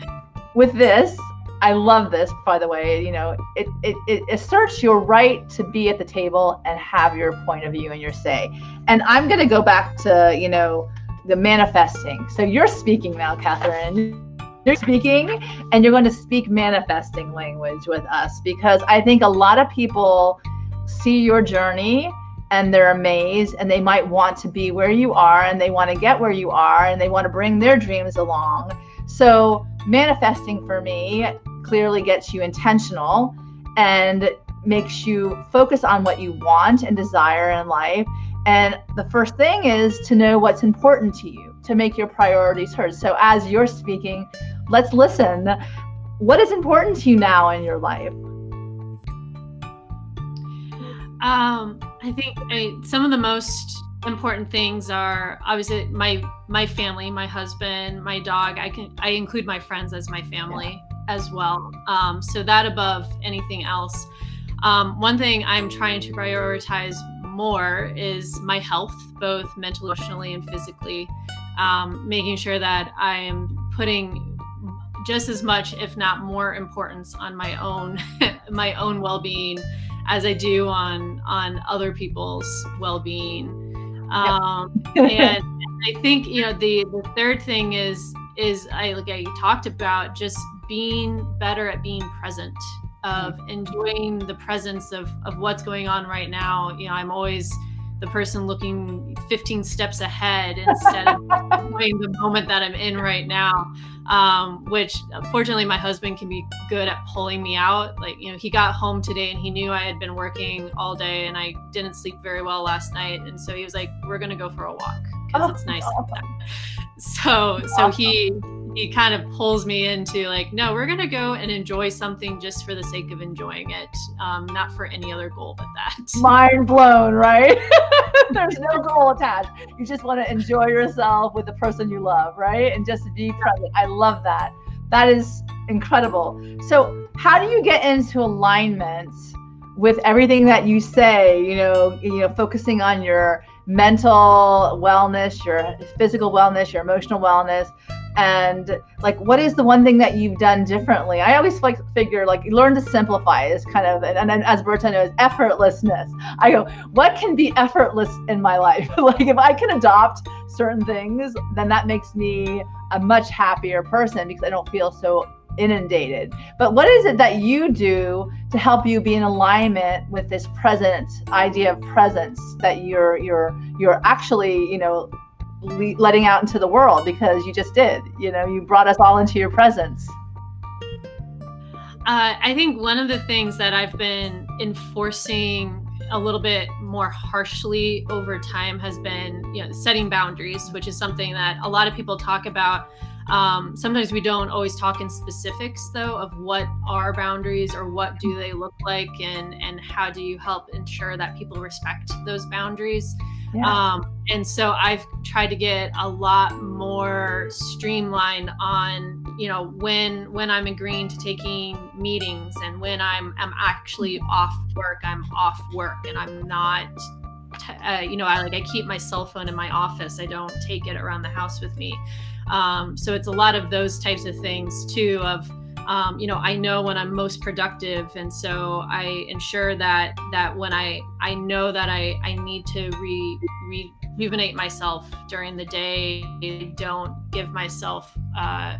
with this, I love this, by the way. You know, it, it, it asserts your right to be at the table and have your point of view and your say. And I'm to go back to, you know, the manifesting. So you're speaking now, Catherine. You're speaking and you're going to speak manifesting language with us because I think a lot of people see your journey and they're amazed and they might want to be where you are and they want to get where you are and they want to bring their dreams along. So, manifesting for me clearly gets you intentional and makes you focus on what you want and desire in life. And the first thing is to know what's important to you, to make your priorities heard. So, as you're speaking, let's listen. What is important to you now in your life? Um, I think I, some of the most important things are obviously my my family, my husband, my dog. I can I include my friends as my family yeah. as well. Um, so that above anything else. Um, one thing I'm trying to prioritize more is my health, both mentally, emotionally, and physically. Um, making sure that I am putting just as much, if not more, importance on my own [laughs] my own well-being as I do on on other people's well-being. Um, and [laughs] I think you know the the third thing is is I like I talked about just being better at being present of mm-hmm. enjoying the presence of of what's going on right now. You know, I'm always the person looking 15 steps ahead instead of [laughs] enjoying the moment that I'm in right now um, which fortunately my husband can be good at pulling me out. Like, you know, he got home today and he knew I had been working all day and I didn't sleep very well last night. And so he was like, we're going to go for a walk because oh, it's nice. So, so he, he kind of pulls me into like, no, we're to go and enjoy something just for the sake of enjoying it, um, not for any other goal but that. [laughs] Mind blown, right? [laughs] There's no goal attached. You just want to enjoy yourself with the person you love, right? And just be present. I love that. That is incredible. So, how do you get into alignment with everything that you say? You know, you know, focusing on your mental wellness, your physical wellness, your emotional wellness, and like what is the one thing that you've done differently? I always like figure like learn to simplify is kind of and then as berta knows effortlessness. I go what can be effortless in my life? [laughs] Like if i can adopt certain things then that makes me a much happier person because i don't feel so inundated. But what is it that you do to help you be in alignment with this present idea of presence that you're you're you're actually, you know, letting out into the world because you just did. You know, you brought us all into your presence. Uh, I think one of the things that I've been enforcing a little bit more harshly over time has been you know setting boundaries which is something that a lot of people talk about um, sometimes we don't always talk in specifics though of what are boundaries or what do they look like and and how do you help ensure that people respect those boundaries yeah. Um, and so I've tried to get a lot more streamlined on, you know, when when I'm agreeing to taking meetings and when I'm I'm actually off work, I'm off work and I'm not uh, you know, I like I keep my cell phone in my office. I don't take it around the house with me. Um, so it's a lot of those types of things too. Of um, you know i know when i'm most productive and so i ensure that that when i i know that i i need to re, rejuvenate myself during the day don't give myself uh,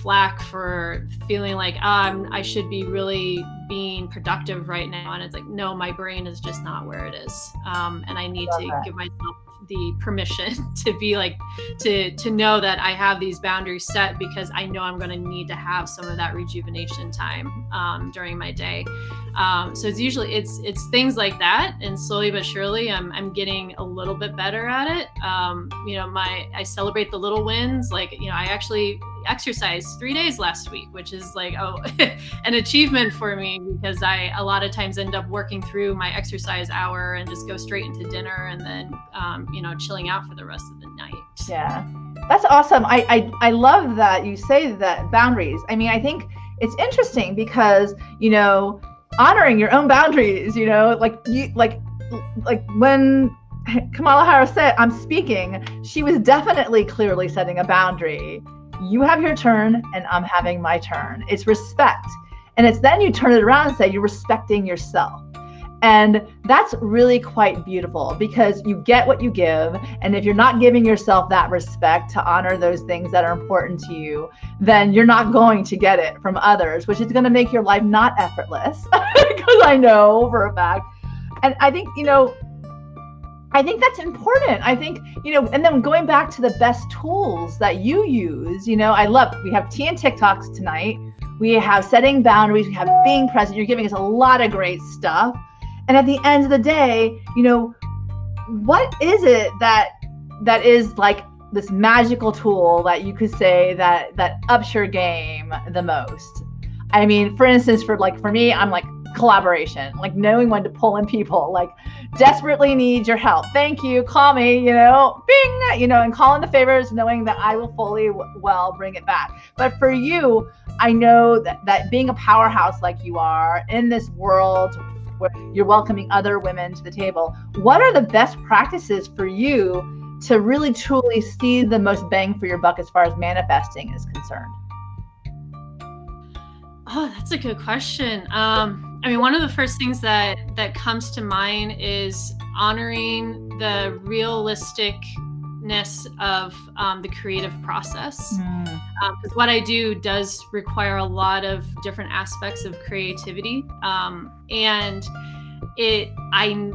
flack for feeling like um, i should be really being productive right now and it's like no my brain is just not where it is um, and i need to that. give myself the permission [laughs] to be like to to know that I have these boundaries set because I know I'm going to need to have some of that rejuvenation time um, during my day. Um, so it's usually it's it's things like that, and slowly but surely I'm I'm getting a little bit better at it. Um, you know, my I celebrate the little wins. Like you know, I actually exercised three days last week, which is like oh [laughs] an achievement for me because I a lot of times end up working through my exercise hour and just go straight into dinner and then um, you know chilling out for the rest of the night. Yeah, that's awesome. I I, I love that you say that boundaries. I mean, I think it's interesting because you know honoring your own boundaries. You know, like you like like when Kamala Harris said, I'm speaking, she was definitely clearly setting a boundary you have your turn and I'm having my turn. It's respect. And it's then you turn it around and say you're respecting yourself. And that's really quite beautiful because you get what you give. And if you're not giving yourself that respect to honor those things that are important to you, then you're not going to get it from others, which is going to make your life not effortless [laughs] because I know for a fact. And I think, you know, I think that's important. I think, you know, and then going back to the best tools that you use, you know, I love, we have tea and TikToks tonight. We have setting boundaries. We have being present. You're giving us a lot of great stuff. And at the end of the day, you know, what is it that, that is like this magical tool that you could say that, that ups your game the most? I mean, for instance, for like, for me, I'm like, collaboration, like knowing when to pull in people, like desperately need your help. Thank you. Call me, you know, bing, you know, and call in the favors, knowing that I will fully well bring it back. But for you, I know that, that being a powerhouse like you are in this world where you're welcoming other women to the table, what are the best practices for you to really truly see the most bang for your buck as far as manifesting is concerned? Oh, that's a good question. Um, I mean, one of the first things that that comes to mind is honoring the realisticness of um, the creative process. Because mm. um, what I do does require a lot of different aspects of creativity, um, and it I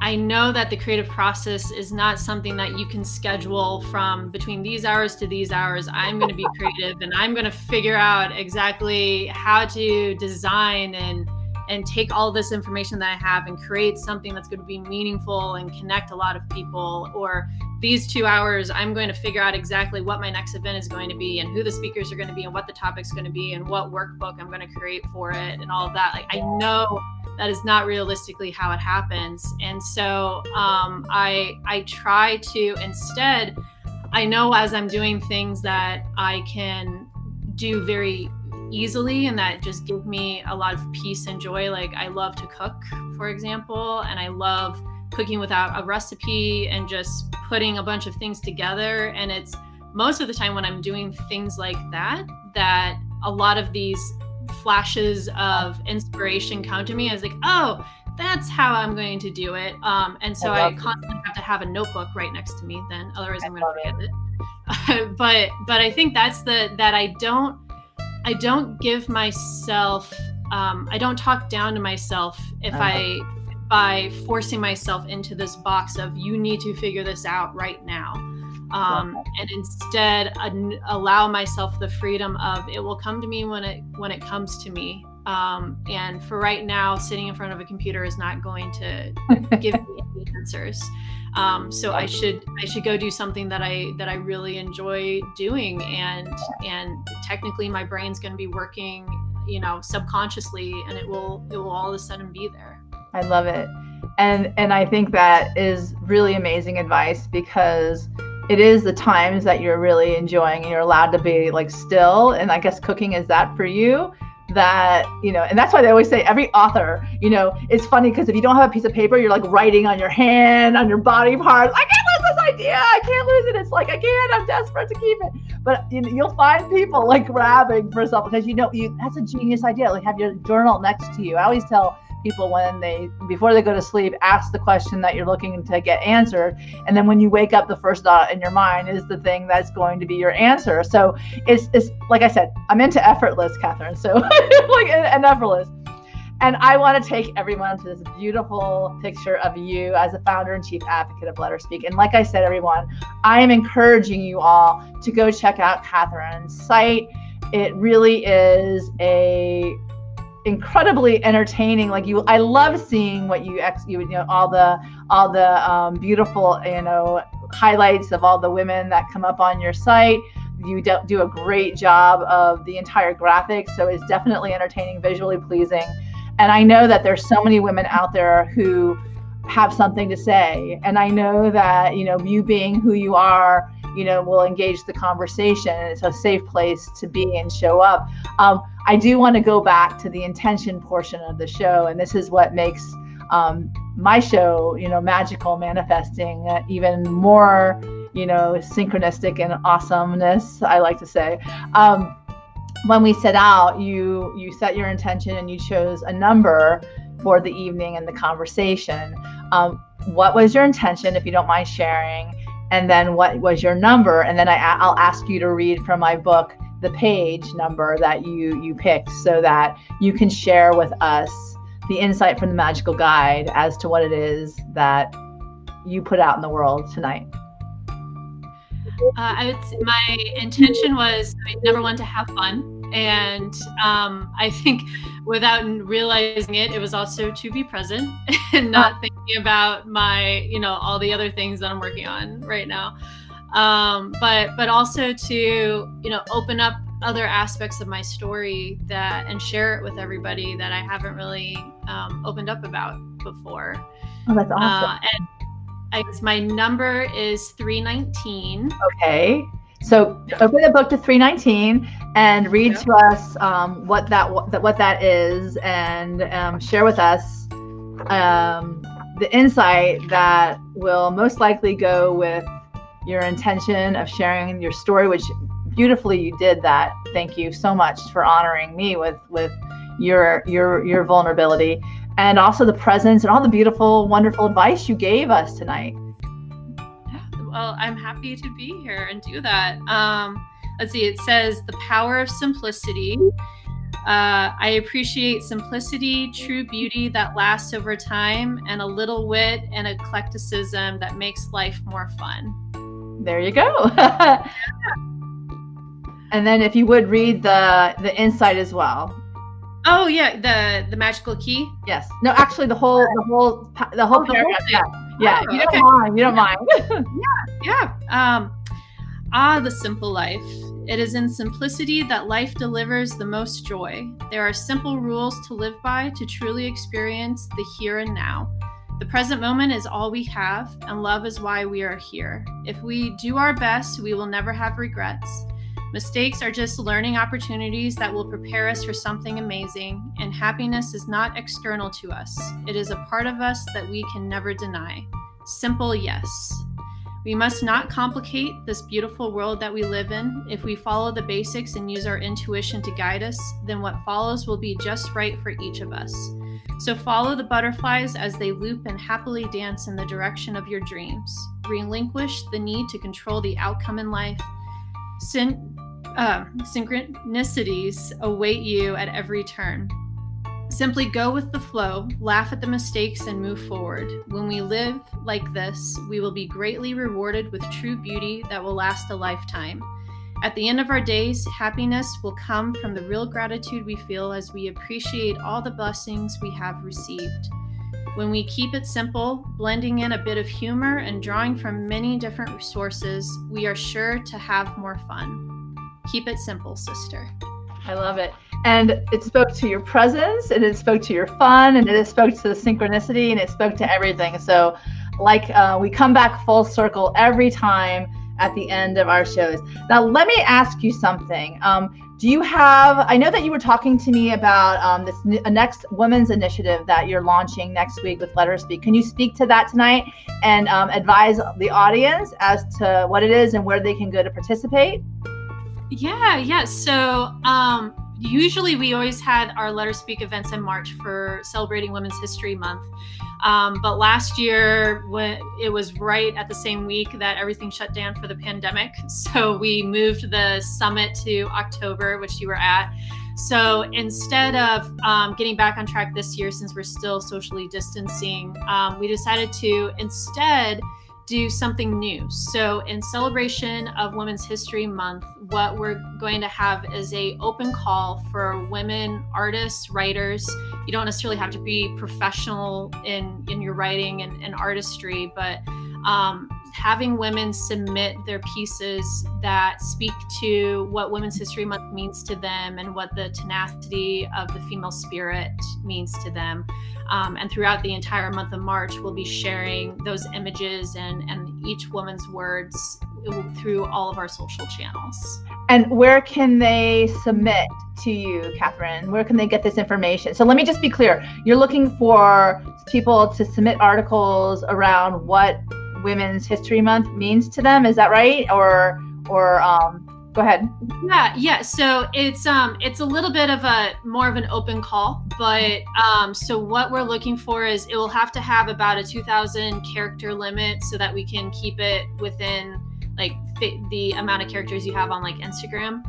I know that the creative process is not something that you can schedule from between these hours to these hours. I'm going to be creative and I'm going to figure out exactly how to design and and take all this information that I have and create something that's going to be meaningful and connect a lot of people. Or these two hours, I'm going to figure out exactly what my next event is going to be and who the speakers are going to be and what the topic's going to be and what workbook I'm going to create for it and all of that. Like, I know that is not realistically how it happens. And so um, I, I try to instead, I know as I'm doing things that I can do very easily and that just give me a lot of peace and joy. Like i love to cook for example and i love cooking without a recipe and just putting a bunch of things together. And it's most of the time when i'm doing things like that that a lot of these flashes of inspiration come to me. As like oh that's how i'm going to do it. Um, and so i, I constantly have to have a notebook right next to me then otherwise i'm going to forget it, it. [laughs] but but i think that's the that i don't I don't give myself um, I don't talk down to myself if uh-huh. I by forcing myself into this box of you need to figure this out right now. Um, and instead uh, allow myself the freedom of it will come to me when it when it comes to me um, and for right now sitting in front of a computer is not going to [laughs] give me any answers um, so i should i should go do something that i that i really enjoy doing and and technically my brain's going to be working you know subconsciously and it will it will all of a sudden be there. I love it. And and i think that is really amazing advice because it is the times that you're really enjoying and you're allowed to be like still. And i guess cooking is that for you that you know and that's why they always say every author you know it's funny because if you don't have a piece of paper you're like writing on your hand on your body parts i can't lose this idea! I can't lose it! It's like i can't! I'm desperate to keep it! But you know, you'll find people like grabbing for something because you know you that's a genius idea like have your journal next to you. I always tell people when they before they go to sleep ask the question that you're looking to get answered and then when you wake up the first thought in your mind is the thing that's going to be your answer so it's, it's like i said i'm into effortless catherine so [laughs] like and effortless and I want to take everyone to this beautiful picture of you as a founder and chief advocate of Let Her Speak. And like I said, everyone, I am encouraging you all to go check out Catherine's site. It really is a incredibly entertaining. Like you i love seeing what you ex you, you know all the all the um, beautiful you know highlights of all the women that come up on your site. You do, do a great job of the entire graphics so it's definitely entertaining visually pleasing. And i know that there's so many women out there who have something to say. And i know that you know you being who you are you know we'll engage the conversation. It's a safe place to be and show up. Um, i do want to go back to the intention portion of the show and this is what makes um, my show you know magical manifesting uh, even more you know synchronistic and awesomeness i like to say. Um, when we set out you you set your intention and you chose a number for the evening and the conversation. Um, what was your intention if you don't mind sharing and then what was your number? And then I, i'll ask you to read from my book the page number that you you picked so that you can share with us the insight from the magical guide as to what it is that you put out in the world tonight. Uh, I would say my intention was number one to have fun. And um, I think without realizing it, it was also to be present [laughs] and not thinking about my, you know, all the other things that I'm working on right now. Um, but but also to you know open up other aspects of my story that and share it with everybody that I haven't really um, opened up about before. Oh, that's awesome. Uh, and I guess my number is 319. Okay. So open the book to 319 and read yeah. to us um, what that what, what that is and um, share with us um, the insight that will most likely go with your intention of sharing your story, which beautifully you did that. Thank you so much for honoring me with with your your your vulnerability and also the presence and all the beautiful, wonderful advice you gave us tonight well, I'm happy to be here and do that. Um, let's see, it says the power of simplicity. Uh, I appreciate simplicity, true beauty that lasts over time, and a little wit and eclecticism that makes life more fun. There you go. [laughs] and then, if you would read the the insight as well. Oh yeah, the the magical key. Yes. No, actually, the whole the whole the whole oh, paragraph. Whole yeah, oh, you don't okay. mind. You don't mind. [laughs] yeah, yeah. Um, ah, the simple life. It is in simplicity that life delivers the most joy. There are simple rules to live by to truly experience the here and now. The present moment is all we have, and love is why we are here. If we do our best, we will never have regrets. Mistakes are just learning opportunities that will prepare us for something amazing, and happiness is not external to us. It is a part of us that we can never deny. Simple yes. We must not complicate this beautiful world that we live in. If we follow the basics and use our intuition to guide us, then what follows will be just right for each of us. So follow the butterflies as they loop and happily dance in the direction of your dreams. Relinquish the need to control the outcome in life. Sin- uh, synchronicities await you at every turn. Simply go with the flow, laugh at the mistakes, and move forward. When we live like this, we will be greatly rewarded with true beauty that will last a lifetime. At the end of our days, happiness will come from the real gratitude we feel as we appreciate all the blessings we have received. When we keep it simple, blending in a bit of humor and drawing from many different sources, we are sure to have more fun. Keep it simple, sister. I love it. And it spoke to your presence, and it spoke to your fun, and it spoke to the synchronicity, and it spoke to everything. So, like, uh, we come back full circle every time at the end of our shows. Now, let me ask you something. Um, do you have? I know that you were talking to me about um, this next women's initiative that you're launching next week with Let Her Speak. Can you speak to that tonight and um, advise the audience as to what it is and where they can go to participate? Yeah, yeah. So, um, usually we always had our Let Her Speak events in March for celebrating Women's History Month. Um, but last year, when it was right at the same week that everything shut down for the pandemic, [laughs] so we moved the summit to October, which you were at. So instead of um, getting back on track this year, since we're still socially distancing, um, we decided to instead do something new. So in celebration of Women's History Month, what we're going to have is a open call for women artists, writers. You don't necessarily have to be professional in in your writing and, and artistry, but um, having women submit their pieces that speak to what Women's History Month means to them and what the tenacity of the female spirit means to them. Um, and throughout the entire month of March, we'll be sharing those images and, and each woman's words through all of our social channels. And where can they submit to you, Catherine? Where can they get this information? So let me just be clear. You're looking for people to submit articles around what Women's History Month means to them. Is that right? Or or um, go ahead yeah yeah so it's um it's a little bit of a more of an open call but um so what we're looking for is it will have to have about a 2000 character limit so that we can keep it within like the amount of characters you have on like instagram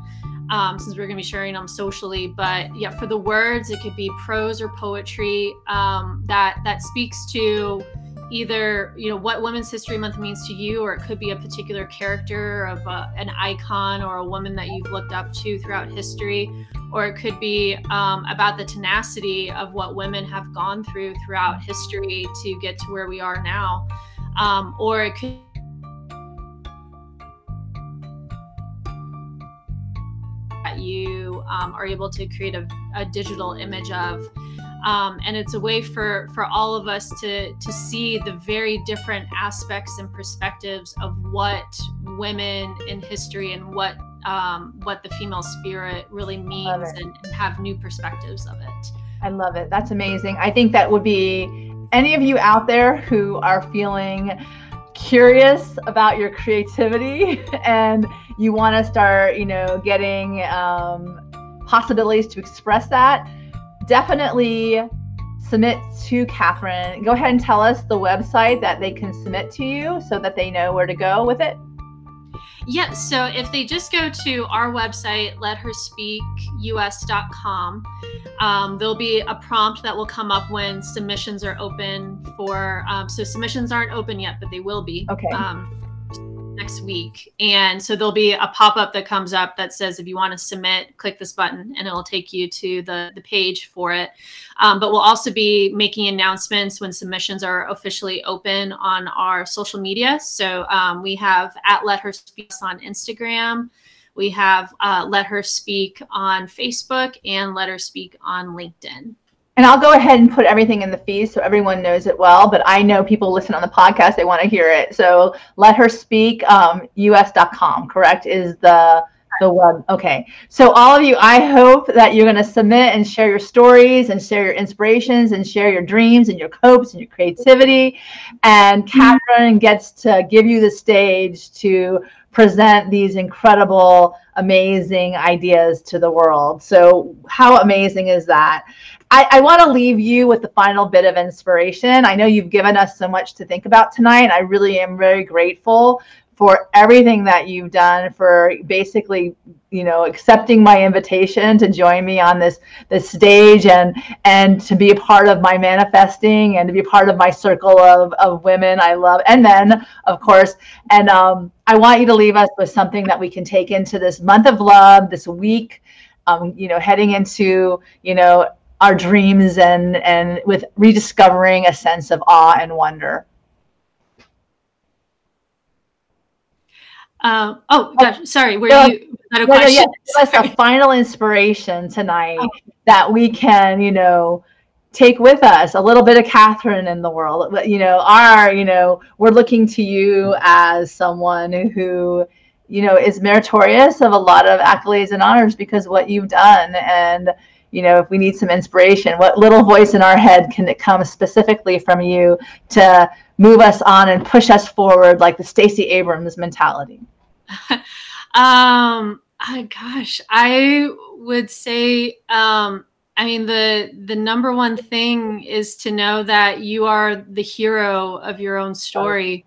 um, since we're going to be sharing them socially but yeah for the words it could be prose or poetry um, that that speaks to either you know what women's history month means to you or it could be a particular character of uh, an icon or a woman that you've looked up to throughout history or it could be um, about the tenacity of what women have gone through throughout history to get to where we are now. Um, or it could that you um, are able to create a, a digital image of um, and it's a way for for all of us to to see the very different aspects and perspectives of what women in history and what um, what the female spirit really means and, and have new perspectives of it. I love it. That's amazing. I think that would be any of you out there who are feeling curious about your creativity [laughs] and you want to start, you know, getting um, possibilities to express that definitely submit to Catherine. Go ahead and tell us the website that they can submit to you so that they know where to go with it. Yeah, so if they just go to our website, letherspeakus.com, um, there'll be a prompt that will come up when submissions are open for. Um, so submissions aren't open yet, but they will be. Okay. Um, next week. And so there'll be a pop up that comes up that says, if you want to submit, click this button and it'll take you to the, the page for it. Um, but we'll also be making announcements when submissions are officially open on our social media. So um, we have at Let Her Speak on Instagram. We have uh, Let Her Speak on Facebook and Let Her Speak on LinkedIn. And I'll go ahead and put everything in the feed so everyone knows it well. But I know people listen on the podcast; they want to hear it. So let her speak. Um, us.com, correct? Is the the web. Okay. So all of you, I hope that you're going to submit and share your stories and share your inspirations and share your dreams and your hopes and your creativity. And Catherine gets to give you the stage to present these incredible, amazing ideas to the world. So how amazing is that? I, I want to leave you with the final bit of inspiration. I know you've given us so much to think about tonight. I really am very grateful for everything that you've done, for basically, you know, accepting my invitation to join me on this this stage and and to be a part of my manifesting and to be part of my circle of, of women I love and men, of course. And um, I want you to leave us with something that we can take into this month of love, this week, um, you know, heading into, you know, our dreams and and with rediscovering a sense of awe and wonder. Uh, oh gosh, sorry. Were no, you a no, question? No, yeah, give us a final inspiration tonight oh. that we can, you know, take with us a little bit of Catherine in the world. You know, our, you know, we're looking to you as someone who, you know, is meritorious of a lot of accolades and honors because what you've done. And, you know, if we need some inspiration, what little voice in our head can it come specifically from you to move us on and push us forward like the Stacey Abrams mentality? [laughs] um, oh, gosh, I would say, um, I mean, the the number one thing is to know that you are the hero of your own story.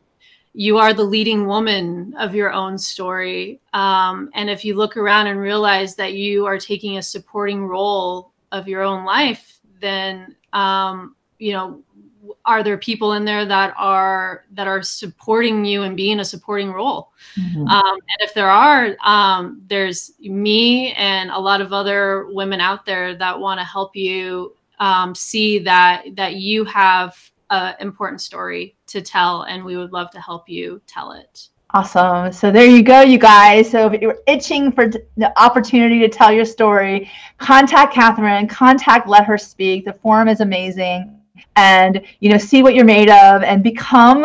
You are the leading woman of your own story. Um, and if you look around and realize that you are taking a supporting role of your own life, then um, you know are there people in there that are that are supporting you and being a supporting role mm-hmm. um, and if there are um, there's me and a lot of other women out there that want to help you um, see that that you have an important story to tell and we would love to help you tell it Awesome. So there you go, you guys. So if you're itching for the opportunity to tell your story, contact Catherine, contact Let Her Speak. The forum is amazing and you know see what you're made of and become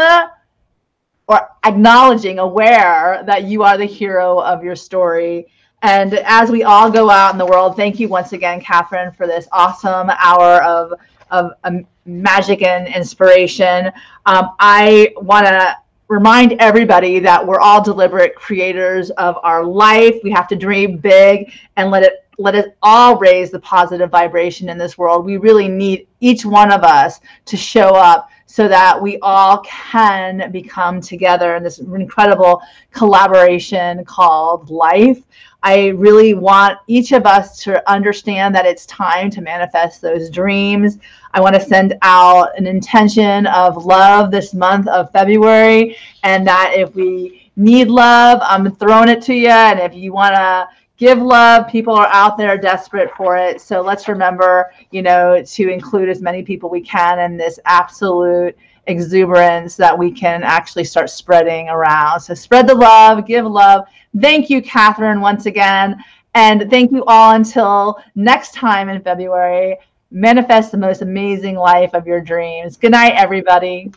or acknowledging aware that you are the hero of your story and as we all go out in the world thank you once again catherine for this awesome hour of of um, magic and inspiration um, i want to remind everybody that we're all deliberate creators of our life we have to dream big and let it let us all raise the positive vibration in this world. We really need each one of us to show up so that we all can become together in this incredible collaboration called life. I really want each of us to understand that it's time to manifest those dreams. I want to send out an intention of love this month of February, and that if we need love, I'm throwing it to you. And if you want to give love. People are out there desperate for it. So let's remember, you know, to include as many people we can in this absolute exuberance that we can actually start spreading around. So spread the love, give love. Thank you, Catherine, once again. And thank you all until next time in February. Manifest the most amazing life of your dreams. Good night, everybody.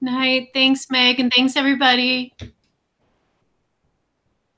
Night. Thanks, Meg, and thanks, everybody.